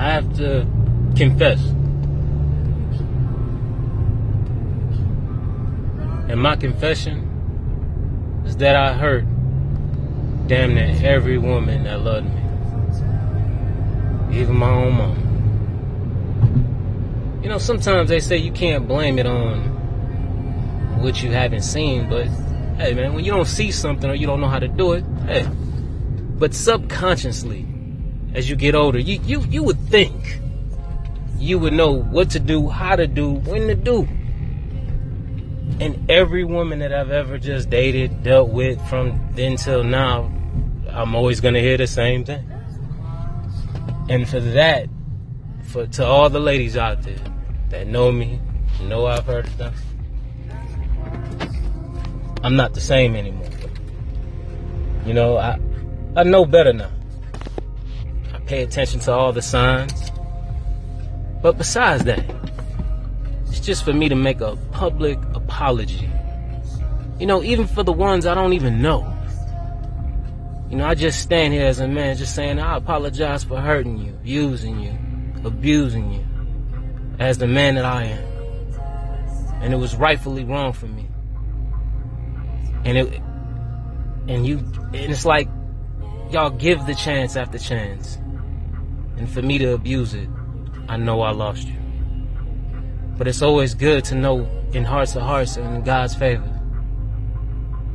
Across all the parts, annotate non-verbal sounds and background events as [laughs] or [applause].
I have to confess. And my confession is that I hurt damn near every woman that loved me. Even my own mom. You know, sometimes they say you can't blame it on what you haven't seen, but hey man, when you don't see something or you don't know how to do it, hey. But subconsciously, as you get older, you, you, you would think you would know what to do, how to do, when to do. And every woman that I've ever just dated, dealt with from then till now, I'm always gonna hear the same thing. And for that, for to all the ladies out there that know me, know I've heard of them, I'm not the same anymore. You know, I I know better now. Pay attention to all the signs. But besides that, it's just for me to make a public apology. You know, even for the ones I don't even know. You know, I just stand here as a man just saying, I apologize for hurting you, using you, abusing you, as the man that I am. And it was rightfully wrong for me. And it, and you, and it's like, y'all give the chance after chance. And for me to abuse it, I know I lost you. But it's always good to know in hearts of hearts and in God's favor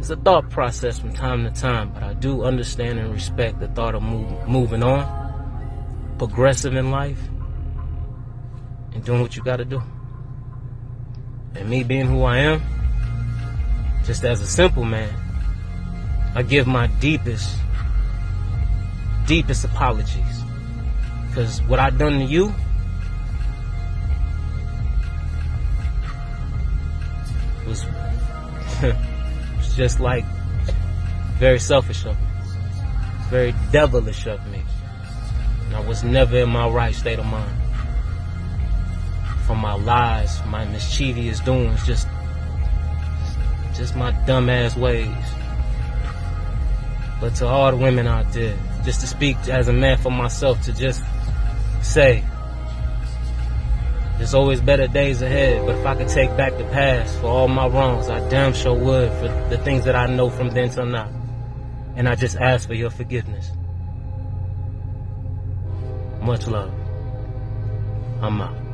it's a thought process from time to time, but I do understand and respect the thought of move, moving on, progressive in life, and doing what you got to do. And me being who I am, just as a simple man, I give my deepest, deepest apologies. Because what I done to you, [laughs] was just like very selfish of me, very devilish of me. And I was never in my right state of mind. From my lies, my mischievous doings, just, just my dumbass ways. But to all the women out there, just to speak as a man for myself, to just say, there's always better days ahead, but if I could take back the past for all my wrongs, I damn sure would for the things that I know from then till now. And I just ask for your forgiveness. Much love. I'm out.